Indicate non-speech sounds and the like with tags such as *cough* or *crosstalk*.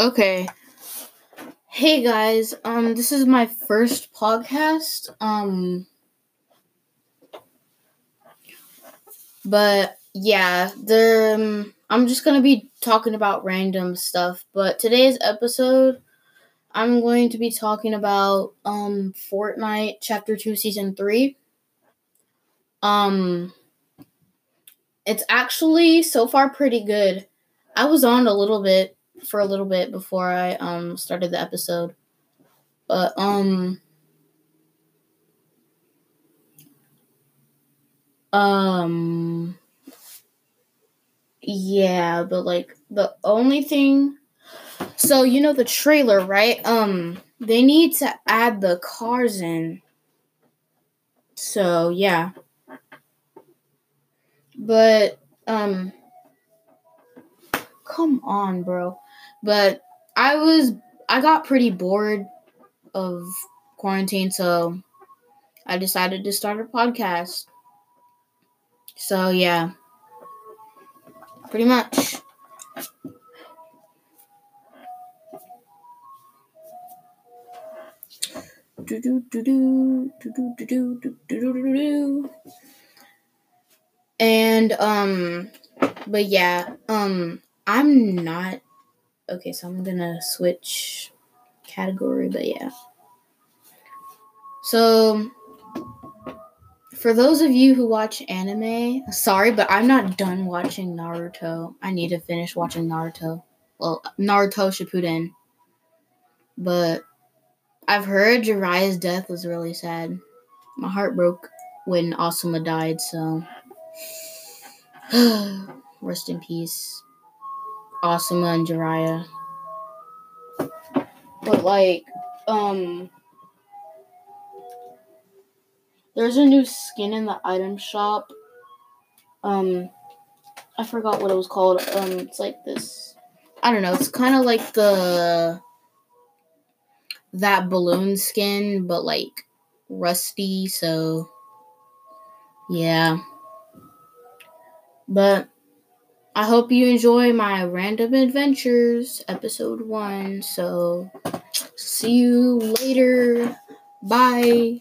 Okay. Hey guys, um this is my first podcast. Um but yeah, the um, I'm just going to be talking about random stuff, but today's episode I'm going to be talking about um Fortnite chapter 2 season 3. Um it's actually so far pretty good. I was on a little bit for a little bit before I um started the episode. But um um yeah, but like the only thing so you know the trailer, right? Um they need to add the cars in. So, yeah. But um come on, bro. But I was I got pretty bored of quarantine, so I decided to start a podcast. So yeah. Pretty much. Do do do do do do do do do do do. And um but yeah, um I'm not okay, so I'm gonna switch category, but yeah. So for those of you who watch anime, sorry, but I'm not done watching Naruto. I need to finish watching Naruto. Well, Naruto Shippuden. But I've heard Jiraiya's death was really sad. My heart broke when Asuma died, so *sighs* rest in peace. Asuma and Jiraiya. But like, um there's a new skin in the item shop. Um I forgot what it was called. Um it's like this I don't know, it's kinda like the that balloon skin, but like rusty, so yeah. But I hope you enjoy my random adventures, episode one. So see you later. Bye.